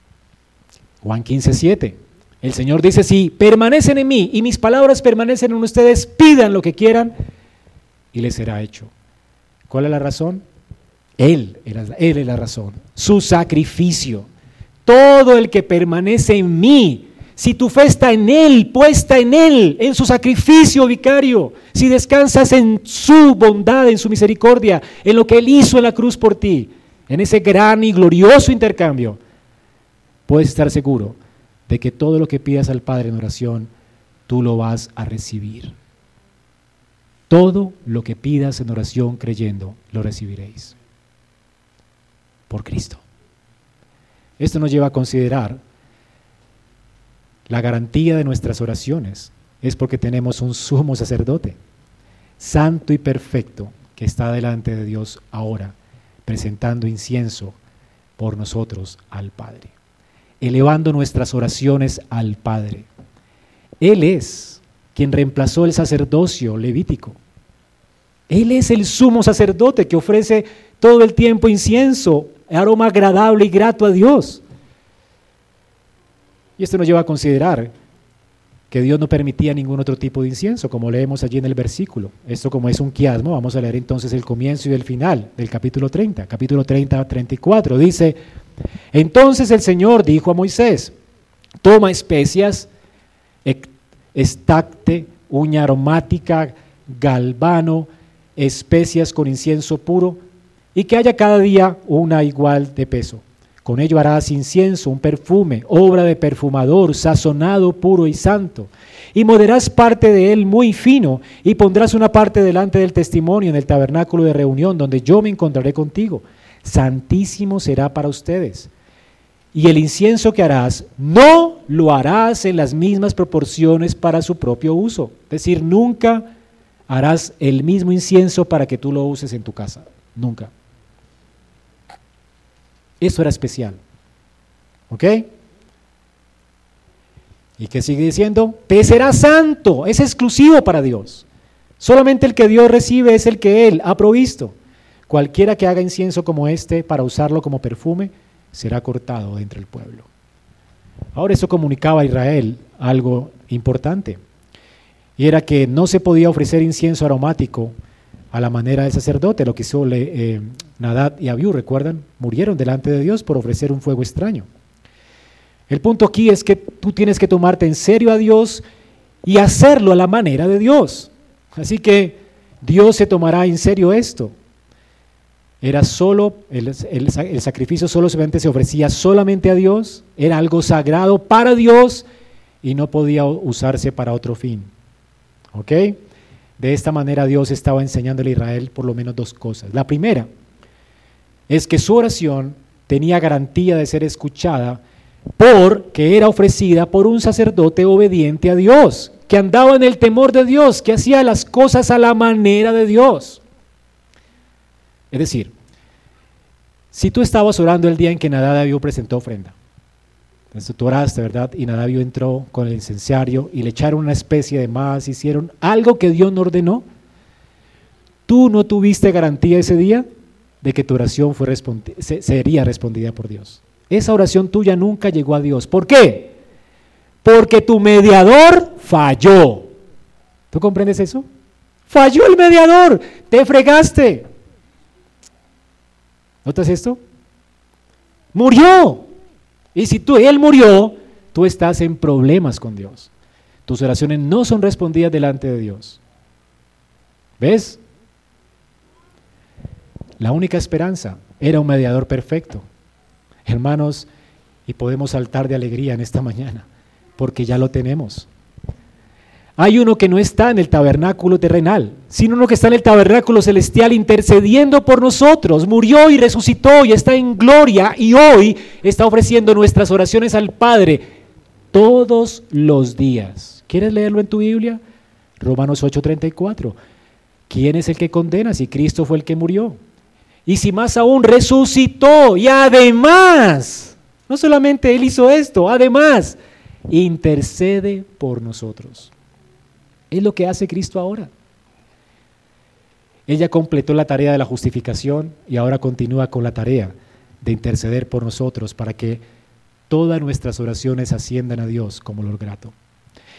Juan 15, El Señor dice, si permanecen en mí y mis palabras permanecen en ustedes, pidan lo que quieran y les será hecho. ¿Cuál es la razón? Él es la razón. Su sacrificio todo el que permanece en mí, si tu fe está en Él, puesta en Él, en su sacrificio vicario, si descansas en su bondad, en su misericordia, en lo que Él hizo en la cruz por ti, en ese gran y glorioso intercambio, puedes estar seguro de que todo lo que pidas al Padre en oración, tú lo vas a recibir. Todo lo que pidas en oración creyendo, lo recibiréis. Por Cristo. Esto nos lleva a considerar la garantía de nuestras oraciones. Es porque tenemos un sumo sacerdote, santo y perfecto, que está delante de Dios ahora, presentando incienso por nosotros al Padre, elevando nuestras oraciones al Padre. Él es quien reemplazó el sacerdocio levítico. Él es el sumo sacerdote que ofrece todo el tiempo incienso aroma agradable y grato a Dios. Y esto nos lleva a considerar que Dios no permitía ningún otro tipo de incienso, como leemos allí en el versículo. Esto como es un quiasmo, vamos a leer entonces el comienzo y el final del capítulo 30, capítulo 30 34. Dice, entonces el Señor dijo a Moisés, toma especias, estacte, uña aromática, galvano, especias con incienso puro, y que haya cada día una igual de peso. Con ello harás incienso, un perfume, obra de perfumador, sazonado, puro y santo. Y moderarás parte de él muy fino, y pondrás una parte delante del testimonio en el tabernáculo de reunión, donde yo me encontraré contigo. Santísimo será para ustedes. Y el incienso que harás, no lo harás en las mismas proporciones para su propio uso. Es decir, nunca harás el mismo incienso para que tú lo uses en tu casa. Nunca. Eso era especial. ¿Ok? ¿Y qué sigue diciendo? Peserá santo, es exclusivo para Dios. Solamente el que Dios recibe es el que Él ha provisto. Cualquiera que haga incienso como este para usarlo como perfume, será cortado entre el pueblo. Ahora eso comunicaba a Israel algo importante, y era que no se podía ofrecer incienso aromático a la manera del sacerdote, lo que hizo eh, Nadad y Abiú, recuerdan, murieron delante de Dios por ofrecer un fuego extraño. El punto aquí es que tú tienes que tomarte en serio a Dios y hacerlo a la manera de Dios. Así que Dios se tomará en serio esto. Era solo, el, el, sacrificio solo se ofrecía solamente a Dios, era algo sagrado para Dios y no podía usarse para otro fin. ¿Ok? De esta manera Dios estaba enseñándole a Israel por lo menos dos cosas. La primera es que su oración tenía garantía de ser escuchada porque era ofrecida por un sacerdote obediente a Dios, que andaba en el temor de Dios, que hacía las cosas a la manera de Dios. Es decir, si tú estabas orando el día en que Nadabio presentó ofrenda, entonces tú oraste, ¿verdad? Y Nadabio entró con el incenciario y le echaron una especie de más, hicieron algo que Dios no ordenó. ¿Tú no tuviste garantía ese día de que tu oración fue sería respondida por Dios? Esa oración tuya nunca llegó a Dios. ¿Por qué? Porque tu mediador falló. ¿Tú comprendes eso? Falló el mediador, te fregaste. ¿Notas esto? Murió. Y si tú, él murió, tú estás en problemas con Dios. Tus oraciones no son respondidas delante de Dios. ¿Ves? La única esperanza era un mediador perfecto. Hermanos, y podemos saltar de alegría en esta mañana, porque ya lo tenemos. Hay uno que no está en el tabernáculo terrenal, sino uno que está en el tabernáculo celestial intercediendo por nosotros. Murió y resucitó y está en gloria y hoy está ofreciendo nuestras oraciones al Padre todos los días. ¿Quieres leerlo en tu Biblia? Romanos 8:34. ¿Quién es el que condena si Cristo fue el que murió? Y si más aún resucitó y además, no solamente Él hizo esto, además, intercede por nosotros. Es lo que hace Cristo ahora. Ella completó la tarea de la justificación y ahora continúa con la tarea de interceder por nosotros para que todas nuestras oraciones asciendan a Dios como lo grato.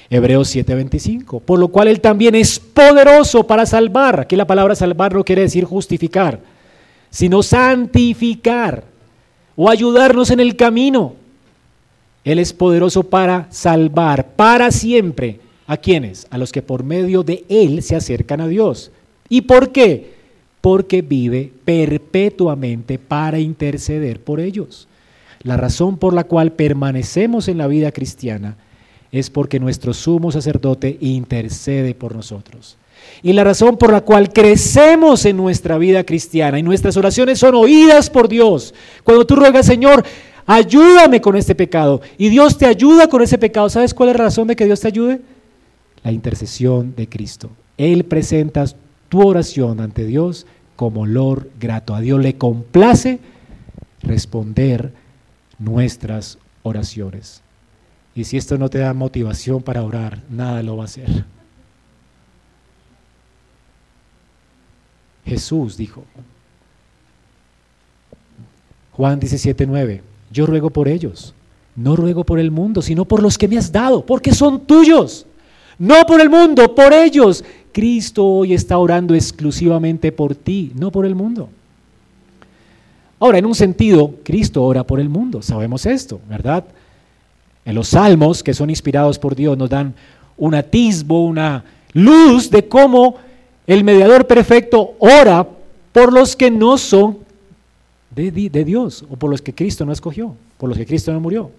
Hebreos 7:25, por lo cual Él también es poderoso para salvar. Aquí la palabra salvar no quiere decir justificar, sino santificar o ayudarnos en el camino. Él es poderoso para salvar para siempre ¿A quiénes? A los que por medio de Él se acercan a Dios. ¿Y por qué? Porque vive perpetuamente para interceder por ellos. La razón por la cual permanecemos en la vida cristiana es porque nuestro sumo sacerdote intercede por nosotros. Y la razón por la cual crecemos en nuestra vida cristiana y nuestras oraciones son oídas por Dios. Cuando tú ruegas, Señor, ayúdame con este pecado, y Dios te ayuda con ese pecado, ¿sabes cuál es la razón de que Dios te ayude? La intercesión de Cristo. Él presenta tu oración ante Dios como olor grato. A Dios le complace responder nuestras oraciones. Y si esto no te da motivación para orar, nada lo va a hacer. Jesús dijo, Juan 17:9, yo ruego por ellos, no ruego por el mundo, sino por los que me has dado, porque son tuyos. No por el mundo, por ellos. Cristo hoy está orando exclusivamente por ti, no por el mundo. Ahora, en un sentido, Cristo ora por el mundo, sabemos esto, ¿verdad? En los salmos que son inspirados por Dios nos dan un atisbo, una luz de cómo el mediador perfecto ora por los que no son de, Dios o por los que Cristo no escogió, por los que Cristo no murió.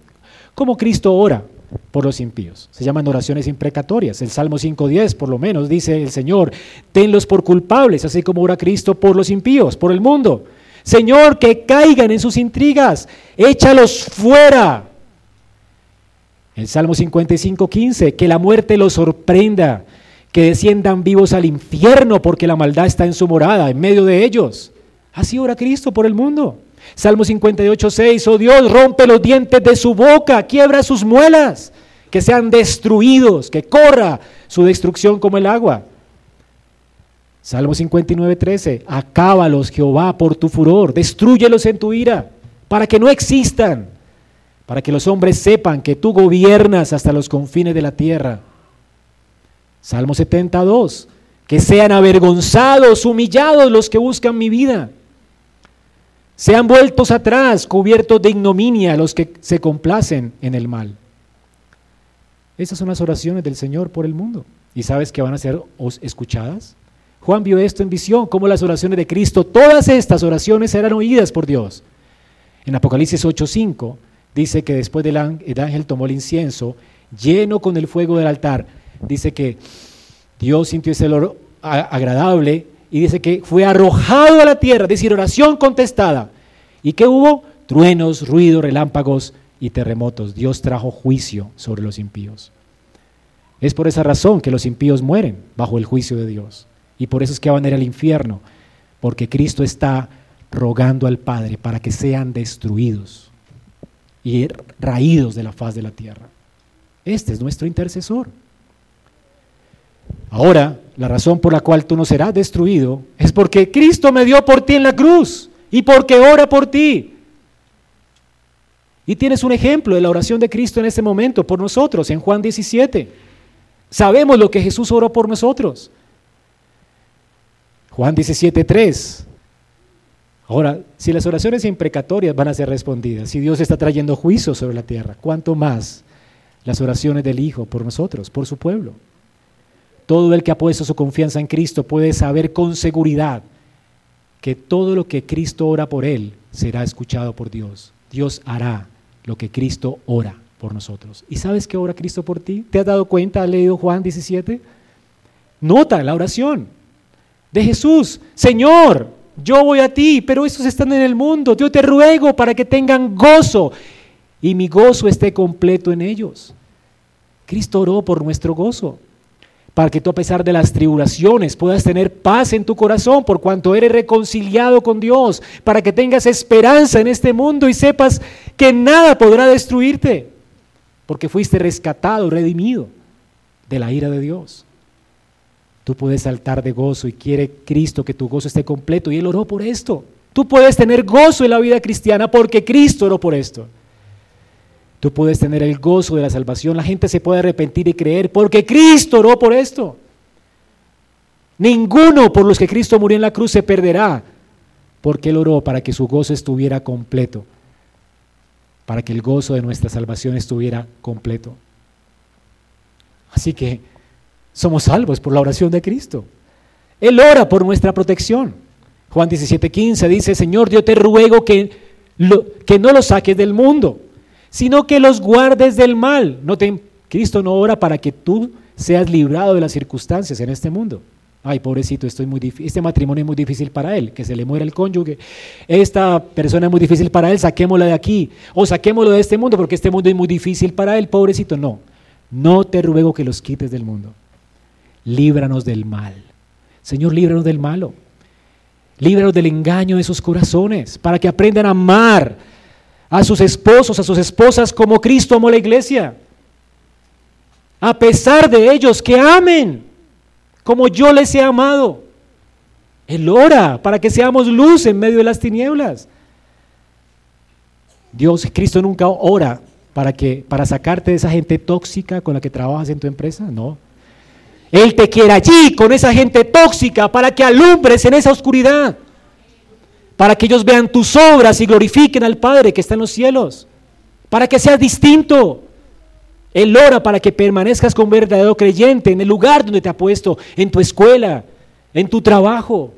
¿Cómo Cristo ora? Por los impíos. Se llaman oraciones imprecatorias. El Salmo 5.10 por lo menos dice el Señor, tenlos por culpables, así como ora Cristo por los impíos, por el mundo. Señor, que caigan en sus intrigas, échalos fuera. El Salmo 55.15, que la muerte los sorprenda, que desciendan vivos al infierno porque la maldad está en su morada, en medio de ellos. Así ora Cristo por el mundo. Salmo 58, 6, oh Dios, rompe los dientes de su boca, quiebra sus muelas, que sean destruidos, que corra su destrucción como el agua. Salmo 59, 13, acábalos Jehová por tu furor, destruyelos en tu ira, para que no existan, para que los hombres sepan que tú gobiernas hasta los confines de la tierra. Salmo 72, que sean avergonzados, humillados los que buscan mi vida. Sean vueltos atrás, cubiertos de ignominia los que se complacen en el mal. Esas son las oraciones del Señor por el mundo. ¿Y sabes que van a ser escuchadas? Juan vio esto en visión, como las oraciones de Cristo, todas estas oraciones eran oídas por Dios. En Apocalipsis 8:5 dice que después del ángel tomó el incienso, lleno con el fuego del altar, dice que Dios sintió ese olor agradable y dice que fue arrojado a la tierra, es decir, oración contestada. ¿Y qué hubo? Truenos, ruidos, relámpagos y terremotos. Dios trajo juicio sobre los impíos. Es por esa razón que los impíos mueren bajo el juicio de Dios. Y por eso es que van a ir al infierno, porque Cristo está rogando al Padre para que sean destruidos y raídos de la faz de la tierra. Este es nuestro intercesor. Ahora, la razón por la cual tú no serás destruido es porque Cristo me dio por ti en la cruz y porque ora por ti. Y tienes un ejemplo de la oración de Cristo en este momento por nosotros, en Juan 17. Sabemos lo que Jesús oró por nosotros. Juan 17.3. Ahora, si las oraciones imprecatorias van a ser respondidas, si Dios está trayendo juicio sobre la tierra, ¿cuánto más las oraciones del Hijo por nosotros, por su pueblo? Todo el que ha puesto su confianza en Cristo puede saber con seguridad que todo lo que Cristo ora por él será escuchado por Dios. Dios hará lo que Cristo ora por nosotros. ¿Y sabes qué ora Cristo por ti? ¿Te has dado cuenta? ¿Has leído Juan 17? Nota la oración de Jesús, Señor, yo voy a ti, pero estos están en el mundo, yo te ruego para que tengan gozo y mi gozo esté completo en ellos. Cristo oró por nuestro gozo, para que tú a pesar de las tribulaciones puedas tener paz en tu corazón por cuanto eres reconciliado con Dios, para que tengas esperanza en este mundo y sepas que nada podrá destruirte, porque fuiste rescatado, redimido de la ira de Dios. Tú puedes saltar de gozo y quiere Cristo que tu gozo esté completo. Y Él oró por esto. Tú puedes tener gozo en la vida cristiana porque Cristo oró por esto. Tú puedes tener el gozo de la salvación. La gente se puede arrepentir y creer porque Cristo oró por esto. Ninguno por los que Cristo murió en la cruz se perderá porque Él oró para que su gozo estuviera completo. Para que el gozo de nuestra salvación estuviera completo. Así que somos salvos por la oración de Cristo. Él ora por nuestra protección. Juan 17:15 dice, Señor, yo te ruego que, que no los saques del mundo, sino que los guardes del mal. No Cristo no ora para que tú seas librado de las circunstancias en este mundo. Ay, pobrecito, estoy muy este matrimonio es muy difícil para él, que se le muera el cónyuge. Esta persona es muy difícil para él, saquémosla de aquí. O saquémoslo de este mundo porque este mundo es muy difícil para él, pobrecito. No, no te ruego que los quites del mundo líbranos del mal. Señor, líbranos del malo. Líbranos del engaño de sus corazones, para que aprendan a amar a sus esposos, a sus esposas, como Cristo amó la iglesia. A pesar de ellos, que amen como yo les he amado. Él ora para que seamos luz en medio de las tinieblas. Dios, Cristo nunca ora para que para sacarte de esa gente tóxica con la que trabajas en tu empresa, no. Él te quiere allí con esa gente tóxica para que alumbres en esa oscuridad. Para que ellos vean tus obras y glorifiquen al Padre que está en los cielos. Para que seas distinto. Él ora para que permanezcas como verdadero creyente en el lugar donde te ha puesto, en tu escuela, en tu trabajo.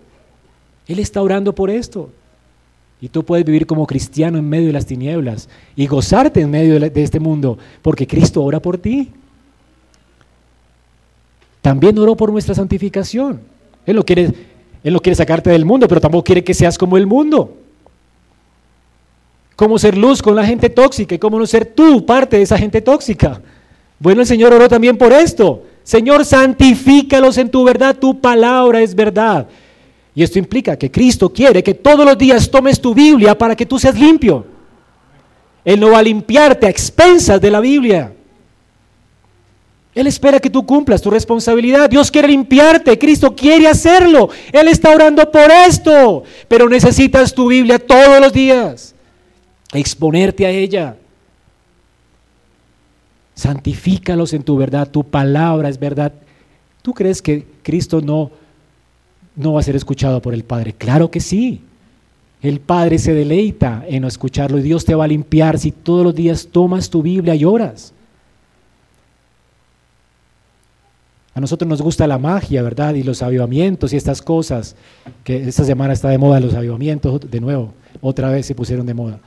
Él está orando por esto. Y tú puedes vivir como cristiano en medio de las tinieblas y gozarte en medio de este mundo, porque Cristo ora por ti. También oró por nuestra santificación. Él no quiere, él no quiere sacarte del mundo, pero tampoco quiere que seas como el mundo. ¿Cómo ser luz con la gente tóxica y cómo no ser tú parte de esa gente tóxica? Bueno, el Señor oró también por esto. Señor, santifícalos en tu verdad, tu palabra es verdad. Y esto implica que Cristo quiere que todos los días tomes tu Biblia para que tú seas limpio. Él no va a limpiarte a expensas de la Biblia. Él espera que tú cumplas tu responsabilidad. Dios quiere limpiarte. Cristo quiere hacerlo. Él está orando por esto. Pero necesitas tu Biblia todos los días. exponerte a ella. Santifícalos en tu verdad, tu palabra es verdad. ¿Tú crees que Cristo no, no va a ser escuchado por el Padre? Claro que sí. El Padre se deleita en escucharlo y Dios te va a limpiar si todos los días tomas tu Biblia y oras. A nosotros nos gusta la magia, ¿verdad? Y los avivamientos y estas cosas, que esta semana está de moda los avivamientos, de nuevo, otra vez se pusieron de moda.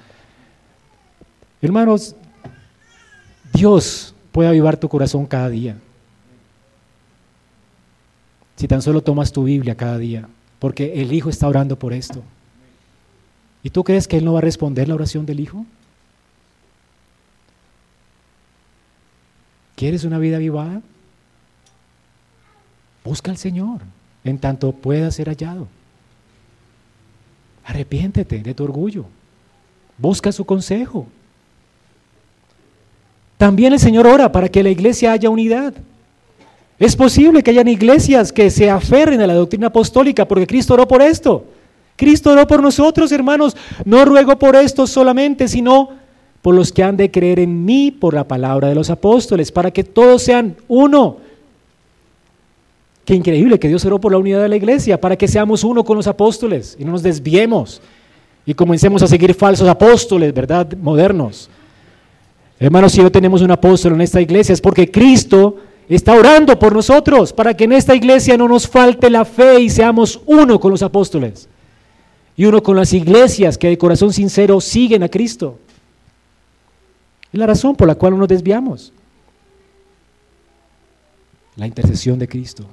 Hermanos, Dios puede avivar tu corazón cada día. Si tan solo tomas tu Biblia cada día, porque el Hijo está orando por esto. ¿Y tú crees que Él no va a responder la oración del Hijo? ¿Quieres una vida avivada? Busca al Señor en tanto pueda ser hallado. Arrepiéntete de tu orgullo. Busca su consejo. También el Señor ora para que la iglesia haya unidad. Es posible que hayan iglesias que se aferren a la doctrina apostólica porque Cristo oró por esto. Cristo oró por nosotros, hermanos. No ruego por esto solamente, sino por los que han de creer en mí por la palabra de los apóstoles, para que todos sean uno Qué increíble que Dios oró por la unidad de la iglesia, para que seamos uno con los apóstoles y no nos desviemos y comencemos a seguir falsos apóstoles, ¿verdad? Modernos. Hermanos, si hoy tenemos un apóstol en esta iglesia es porque Cristo está orando por nosotros, para que en esta iglesia no nos falte la fe y seamos uno con los apóstoles y uno con las iglesias que de corazón sincero siguen a Cristo. Es la razón por la cual no nos desviamos. La intercesión de Cristo.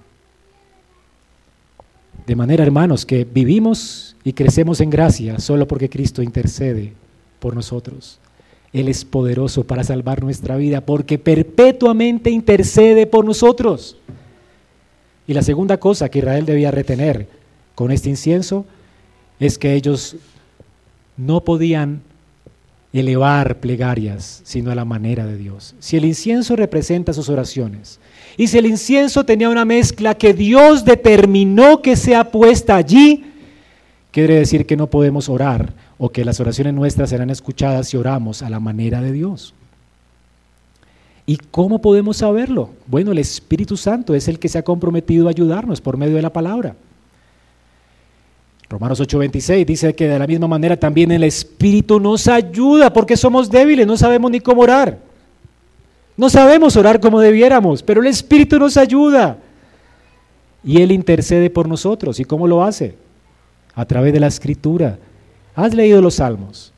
De manera, hermanos, que vivimos y crecemos en gracia solo porque Cristo intercede por nosotros. Él es poderoso para salvar nuestra vida porque perpetuamente intercede por nosotros. Y la segunda cosa que Israel debía retener con este incienso es que ellos no podían elevar plegarias sino a la manera de Dios. Si el incienso representa sus oraciones, y si el incienso tenía una mezcla que Dios determinó que sea puesta allí, quiere decir que no podemos orar o que las oraciones nuestras serán escuchadas si oramos a la manera de Dios. ¿Y cómo podemos saberlo? Bueno, el Espíritu Santo es el que se ha comprometido a ayudarnos por medio de la palabra. Romanos 8:26 dice que de la misma manera también el Espíritu nos ayuda porque somos débiles, no sabemos ni cómo orar. No sabemos orar como debiéramos, pero el Espíritu nos ayuda. Y Él intercede por nosotros. ¿Y cómo lo hace? A través de la escritura. Has leído los salmos.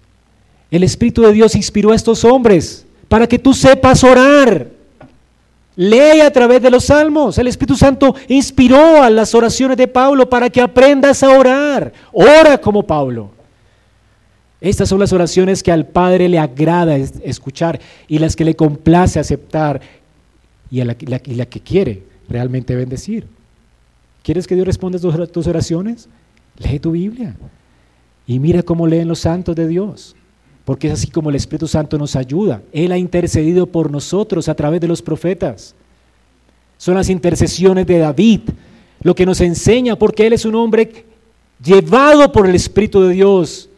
El Espíritu de Dios inspiró a estos hombres para que tú sepas orar. Lee a través de los salmos. El Espíritu Santo inspiró a las oraciones de Pablo para que aprendas a orar. Ora como Pablo. Estas son las oraciones que al Padre le agrada escuchar y las que le complace aceptar y, la, que quiere realmente bendecir. ¿Quieres que Dios responda a tus oraciones? Lee tu Biblia y mira cómo leen los santos de Dios, porque es así como el Espíritu Santo nos ayuda. Él ha intercedido por nosotros a través de los profetas. Son las intercesiones de David, lo que nos enseña, porque Él es un hombre llevado por el Espíritu de Dios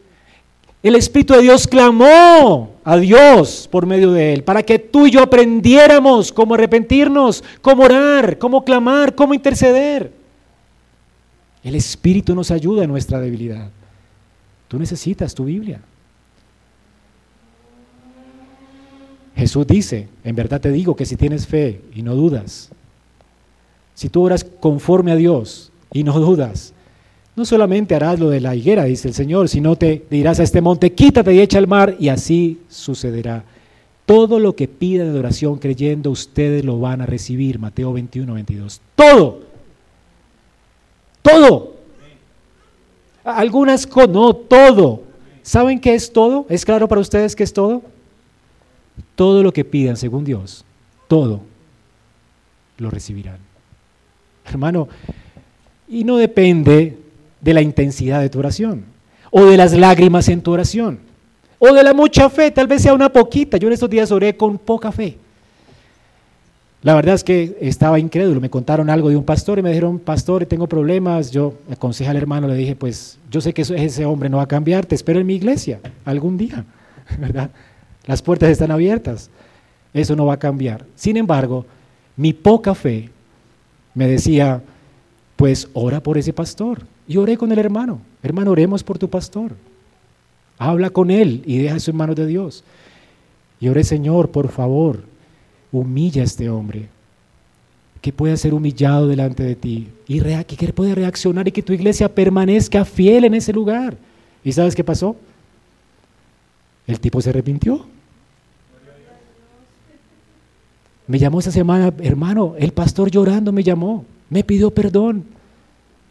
el Espíritu de Dios clamó a Dios por medio de él, para que tú y yo aprendiéramos cómo arrepentirnos, cómo orar, cómo clamar, cómo interceder. El Espíritu nos ayuda en nuestra debilidad. Tú necesitas tu Biblia. Jesús dice, en verdad te digo que si tienes fe y no dudas, si tú oras conforme a Dios y no dudas, no solamente harás lo de la higuera, dice el Señor, sino te dirás a este monte, quítate y echa al mar, y así sucederá. Todo lo que pida de oración creyendo, ustedes lo van a recibir. Mateo 21, 22. Todo. Todo. Algunas no, todo. ¿Saben qué es todo? ¿Es claro para ustedes qué es todo? Todo lo que pidan según Dios, todo lo recibirán. Hermano, y no depende de la intensidad de tu oración, o de las lágrimas en tu oración, o de la mucha fe, tal vez sea una poquita. Yo en estos días oré con poca fe. La verdad es que estaba incrédulo, me contaron algo de un pastor y me dijeron, pastor, tengo problemas. Yo aconsejé al hermano, le dije, pues yo sé que ese hombre no va a cambiar, te espero en mi iglesia algún día. ¿verdad? Las puertas están abiertas. Eso no va a cambiar. Sin embargo, mi poca fe me decía, pues ora por ese pastor. Y oré con el hermano. Hermano, oremos por tu pastor. Habla con él y deja eso en manos de Dios. Y oré, Señor, por favor, humilla a este hombre. Que pueda ser humillado delante de ti. Y que pueda reaccionar y que tu iglesia permanezca fiel en ese lugar. ¿Y sabes qué pasó? El tipo se arrepintió. Me llamó esa semana, hermano, el pastor llorando me llamó, me pidió perdón,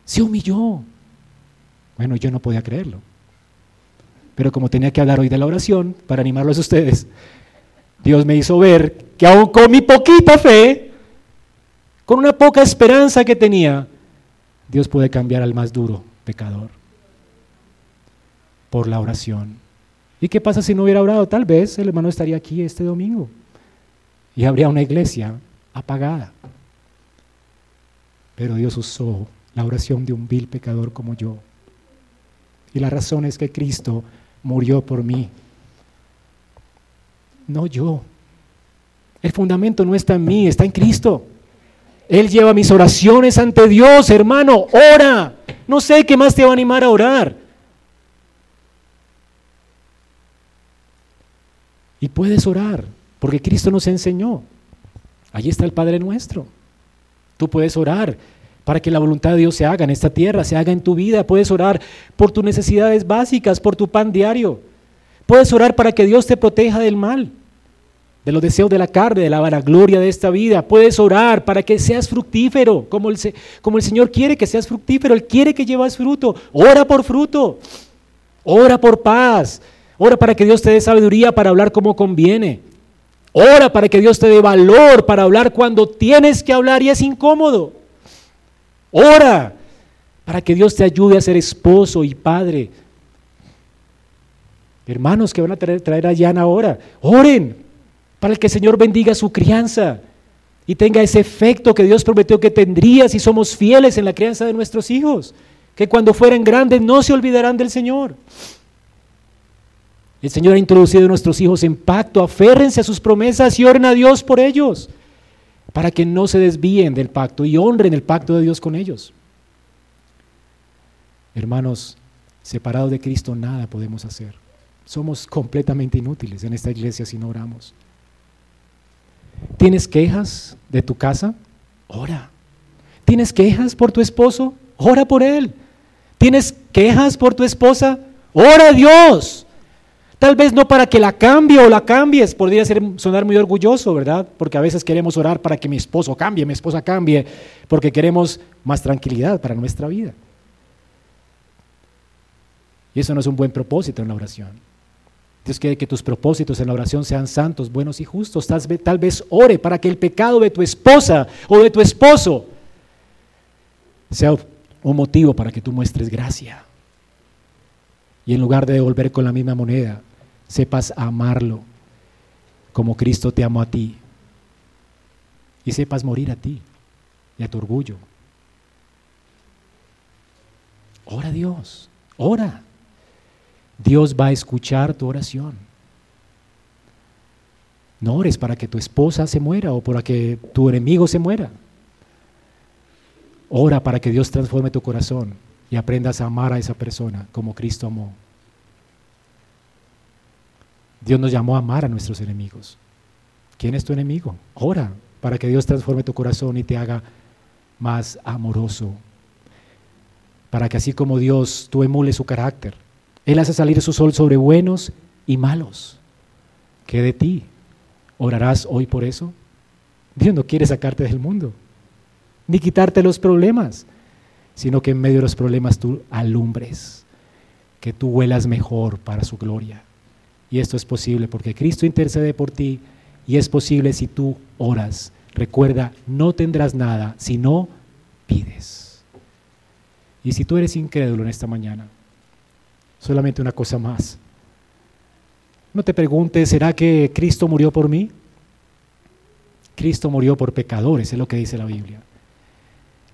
se humilló. Bueno, yo no podía creerlo. Pero como tenía que hablar hoy de la oración, para animarlos a ustedes, Dios me hizo ver que aún con mi poquita fe, con una poca esperanza que tenía, Dios puede cambiar al más duro pecador por la oración. ¿Y qué pasa si no hubiera orado? Tal vez el hermano estaría aquí este domingo y habría una iglesia apagada. Pero Dios usó la oración de un vil pecador como yo. Y la razón es que Cristo murió por mí. No yo. El fundamento no está en mí, está en Cristo. Él lleva mis oraciones ante Dios, hermano. Ora. No sé qué más te va a animar a orar. Y puedes orar. Porque Cristo nos enseñó. Allí está el Padre nuestro. Tú puedes orar para que la voluntad de Dios se haga en esta tierra, se haga en tu vida. Puedes orar por tus necesidades básicas, por tu pan diario. Puedes orar para que Dios te proteja del mal, de los deseos de la carne, de la vanagloria de esta vida. Puedes orar para que seas fructífero, como el, como el Señor quiere que seas fructífero. Él quiere que llevas fruto. Ora por fruto. Ora por paz. Ora para que Dios te dé sabiduría para hablar como conviene. Ora para que Dios te dé valor para hablar cuando tienes que hablar y es incómodo. Ora para que Dios te ayude a ser esposo y padre. Hermanos que van a traer, a Jan ahora, oren para que el Señor bendiga su crianza y tenga ese efecto que Dios prometió que tendría si somos fieles en la crianza de nuestros hijos, que cuando fueren grandes no se olvidarán del Señor. El Señor ha introducido a nuestros hijos en pacto. Aférrense a sus promesas y oren a Dios por ellos, para que no se desvíen del pacto y honren el pacto de Dios con ellos. Hermanos, separados de Cristo nada podemos hacer. Somos completamente inútiles en esta iglesia si no oramos. ¿Tienes quejas de tu casa? Ora. ¿Tienes quejas por tu esposo? Ora por él. ¿Tienes quejas por tu esposa? Ora a Dios. Tal vez no para que la cambie o la cambies, podría ser, sonar muy orgulloso, ¿verdad? Porque a veces queremos orar para que mi esposo cambie, mi esposa cambie, porque queremos más tranquilidad para nuestra vida. Y eso no es un buen propósito en la oración. Dios quiere que tus propósitos en la oración sean santos, buenos y justos. Tal vez, tal vez ore para que el pecado de tu esposa o de tu esposo sea un motivo para que tú muestres gracia. Y en lugar de devolver con la misma moneda, sepas amarlo como Cristo te amó a ti. Y sepas morir a ti y a tu orgullo. Ora a Dios, ora. Dios va a escuchar tu oración. No ores para que tu esposa se muera o para que tu enemigo se muera. Ora para que Dios transforme tu corazón y aprendas a amar a esa persona como Cristo amó. Dios nos llamó a amar a nuestros enemigos. ¿Quién es tu enemigo? Ora para que Dios transforme tu corazón y te haga más amoroso. Para que así como Dios, tú emules su carácter. Él hace salir su sol sobre buenos y malos. ¿Qué de ti? ¿Orarás hoy por eso? Dios no quiere sacarte del mundo, ni quitarte los problemas, sino que en medio de los problemas tú alumbres, que tú huelas mejor para su gloria. Y esto es posible porque Cristo intercede por ti y es posible si tú oras. Recuerda, no tendrás nada si no pides. Y si tú eres incrédulo en esta mañana, solamente una cosa más. No te preguntes, ¿será que Cristo murió por mí? Cristo murió por pecadores, es lo que dice la Biblia.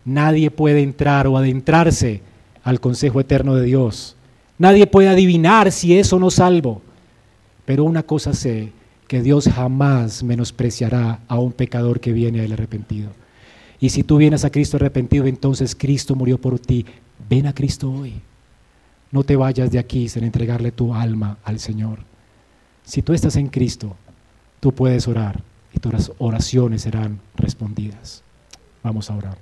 Nadie puede entrar o adentrarse al consejo eterno de Dios. Nadie puede adivinar si es o no salvo Pero una cosa sé, que Dios jamás menospreciará a un pecador que viene al arrepentido. Y si tú vienes a Cristo arrepentido, entonces Cristo murió por ti. Ven a Cristo hoy. No te vayas de aquí sin entregarle tu alma al Señor. Si tú estás en Cristo, tú puedes orar y tus oraciones serán respondidas. Vamos a orar.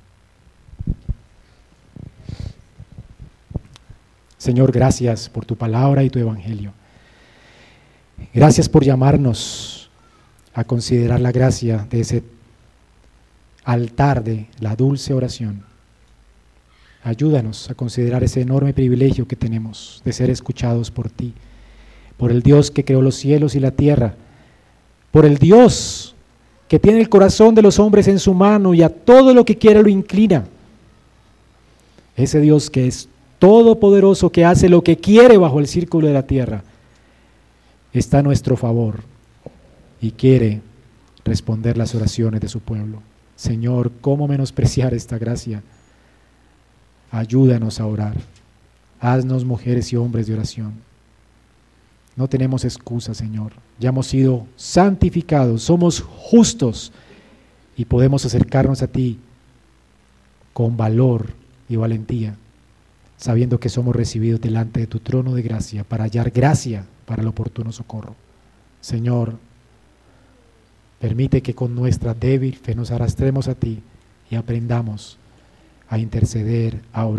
Señor, gracias por tu palabra y tu evangelio. Gracias por llamarnos a considerar la gracia de ese altar de la dulce oración. Ayúdanos a considerar ese enorme privilegio que tenemos de ser escuchados por ti, por el Dios que creó los cielos y la tierra, por el Dios que tiene el corazón de los hombres en su mano y a todo lo que quiere lo inclina. Ese Dios que es todopoderoso que hace lo que quiere bajo el círculo de la tierra, está a nuestro favor y quiere responder las oraciones de su pueblo. Señor, ¿cómo menospreciar esta gracia? Ayúdanos a orar. Haznos mujeres y hombres de oración. No tenemos excusa, Señor. Ya hemos sido santificados, somos justos y podemos acercarnos a ti con valor y valentía sabiendo que somos recibidos delante de tu trono de gracia para hallar gracia para el oportuno socorro. Señor, permite que con nuestra débil fe nos arrastremos a ti y aprendamos a interceder, a orar.